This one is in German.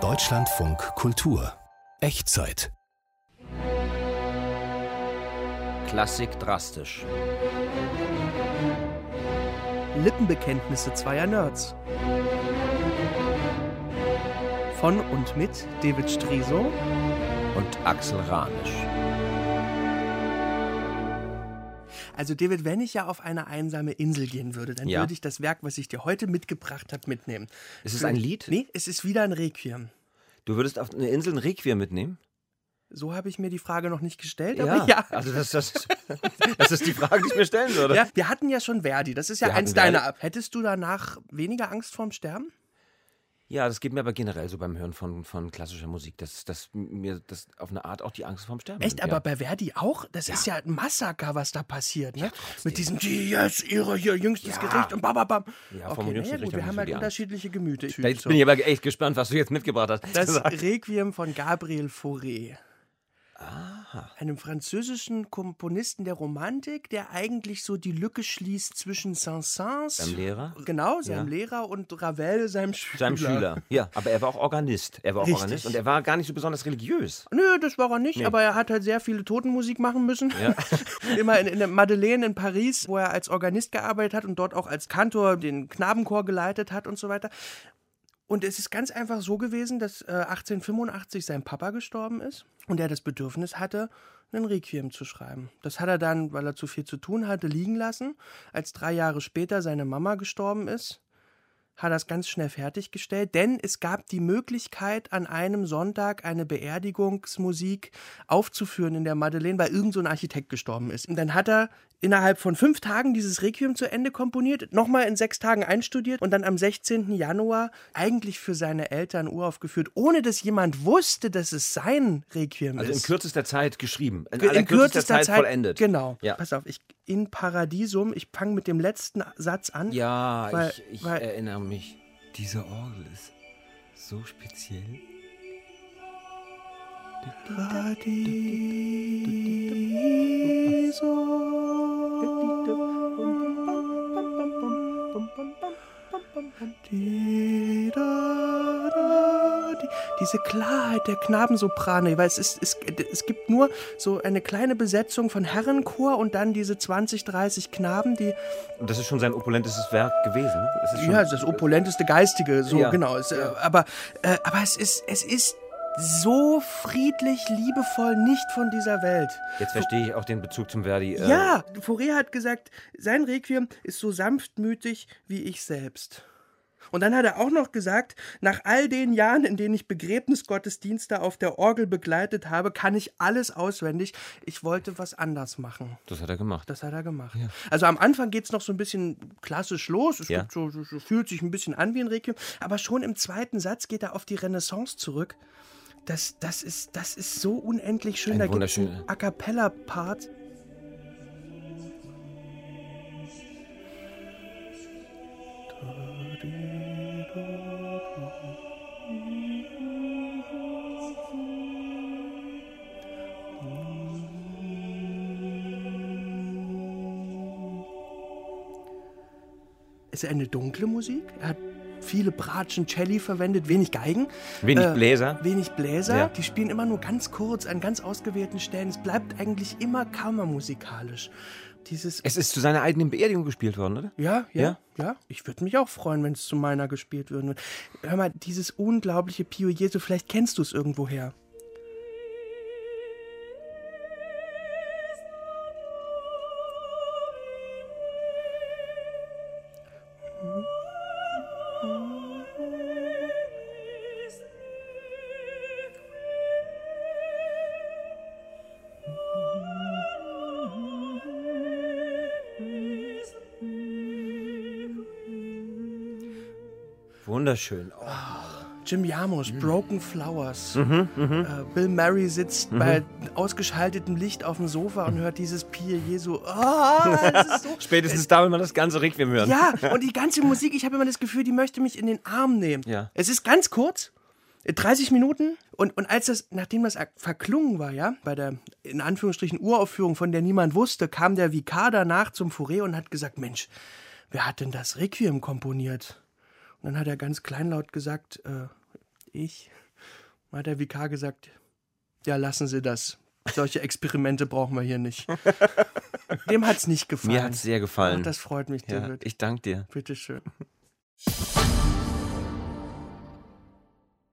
Deutschlandfunk Kultur Echtzeit Klassik drastisch. Lippenbekenntnisse zweier Nerds. Von und mit David Striso und Axel Ranisch. Also David, wenn ich ja auf eine einsame Insel gehen würde, dann Ja. würde ich das Werk, was ich dir heute mitgebracht habe, mitnehmen. Ist es Für- ein Lied? Nee, es ist wieder ein Requiem. Du würdest auf eine Insel ein Requiem mitnehmen? So habe ich mir die Frage noch nicht gestellt, aber ja. Also das, das, das ist die Frage, die ich mir stellen würde. Ja, wir hatten ja schon Verdi, das ist ja Wir eins deiner ab. Hättest du danach weniger Angst vorm Sterben? Ja, das geht mir aber generell so beim Hören von, von klassischer Musik, dass, dass mir das auf eine Art auch die Angst vorm Sterben Echt, nimmt, aber ja. bei Verdi auch? Das ist ja ein Massaker, was da passiert, ne? Mit diesem, die jetzt ihre hier jüngstes Ja. Gericht und bababam. Ja, okay, vom naja, jüngsten gut, Gericht wir haben so halt unterschiedliche Gemüter. Da jetzt bin ich aber echt gespannt, was du jetzt mitgebracht hast. Das Requiem von Gabriel Fauré. Einem französischen Komponisten der Romantik, der eigentlich so die Lücke schließt zwischen Saint-Saëns, Seinem Lehrer? genau, seinem Ja. Lehrer und Ravel, seinem Schüler. Seinem Schüler. Ja, aber er war auch Organist. Er war auch Richtig. Organist und er war gar nicht so besonders religiös. Nö, das war er nicht, aber er hat halt sehr viele Totenmusik machen müssen. Ja. Immer in, in der Madeleine in Paris, wo er als Organist gearbeitet hat und dort auch als Kantor den Knabenchor geleitet hat und so weiter. Und es ist ganz einfach so gewesen, dass äh, 1885 sein Papa gestorben ist und er das Bedürfnis hatte, einen Requiem zu schreiben. Das hat er dann, weil er zu viel zu tun hatte, liegen lassen. Als drei Jahre später seine Mama gestorben ist, hat er es ganz schnell fertiggestellt, denn es gab die Möglichkeit, an einem Sonntag eine Beerdigungsmusik aufzuführen in der Madeleine, weil irgend so ein Architekt gestorben ist. Und dann hat er innerhalb von fünf Tagen dieses Requiem zu Ende komponiert, nochmal in sechs Tagen einstudiert und dann am 16. Januar eigentlich für seine Eltern uraufgeführt, ohne dass jemand wusste, dass es sein Requiem Also in ist. kürzester Zeit geschrieben. In, Ge- aller kürzester, Zeit, vollendet. Genau. Ja. Pass auf, ich in Paradisum, ich fange mit dem letzten Satz an. Ja, Weil- ich, ich weil- erinnere mich. Diese Orgel ist so speziell. Diese Klarheit der Knabensoprane, weil es, ist, es, es gibt nur so eine kleine Besetzung von Herrenchor und dann diese 20, 30 Knaben, die Und das ist schon sein opulentestes Werk gewesen. ne? Es ist schon, ja, das opulenteste Geistige, so Ja. genau. Es, äh, aber, äh, aber es ist, es ist so friedlich, liebevoll, nicht von dieser Welt. Jetzt verstehe ich auch den Bezug zum Verdi. äh, Ja, Fauré hat gesagt, sein Requiem ist so sanftmütig wie ich selbst. Und dann hat er auch noch gesagt, nach all den Jahren, in denen ich Begräbnisgottesdienste auf der Orgel begleitet habe, kann ich alles auswendig. Ich wollte was anders machen. Das hat er gemacht. Das hat er gemacht. Also am Anfang geht es noch so ein bisschen klassisch los. Es Ja. so, so, so, fühlt sich ein bisschen an wie ein Requiem. Aber schon im zweiten Satz geht er auf die Renaissance zurück. Das, das, ist, das ist so unendlich schön. Ein da gibt es wunderschöner- einen A Cappella-Part. Es ist eine dunkle Musik. Er hat viele Bratschen, Celli verwendet, wenig Geigen. Wenig Äh, Bläser. Wenig Bläser. Ja. Die spielen immer nur ganz kurz an ganz ausgewählten Stellen. Es bleibt eigentlich immer kammermusikalisch. Dieses. Es ist zu seiner eigenen Beerdigung gespielt worden, oder? Ja, ja, Ja? ja. Ich würde mich auch freuen, wenn es zu meiner gespielt würde. Hör mal, dieses unglaubliche Pio Jesu, vielleicht kennst du es irgendwoher. Wunderschön. Oh. Jim Jarmusch, Mhm. Broken Flowers. äh, Bill Murray sitzt Mhm. bei ausgeschaltetem Licht auf dem Sofa und hört dieses Pio Jesu. Ist so Spätestens da will man das ganze Requiem hören. Ja, und die ganze Musik, ich habe immer das Gefühl, die möchte mich in den Arm nehmen. Ja. Es ist ganz kurz, äh, 30 Minuten. Und, und als das, nachdem das verklungen war, ja, bei der, in Anführungsstrichen, Uraufführung, von der niemand wusste, kam der Vikar danach zum Fourier und hat gesagt, Mensch, wer hat denn das Requiem komponiert? Und dann hat er ganz kleinlaut gesagt, äh, ich. Hat der Vikar gesagt, ja, lassen Sie das. Solche Experimente brauchen wir hier nicht. Dem hat es nicht gefallen. Mir hat es sehr gefallen. Ach, das freut mich, ja, David. ich danke dir. Bitteschön.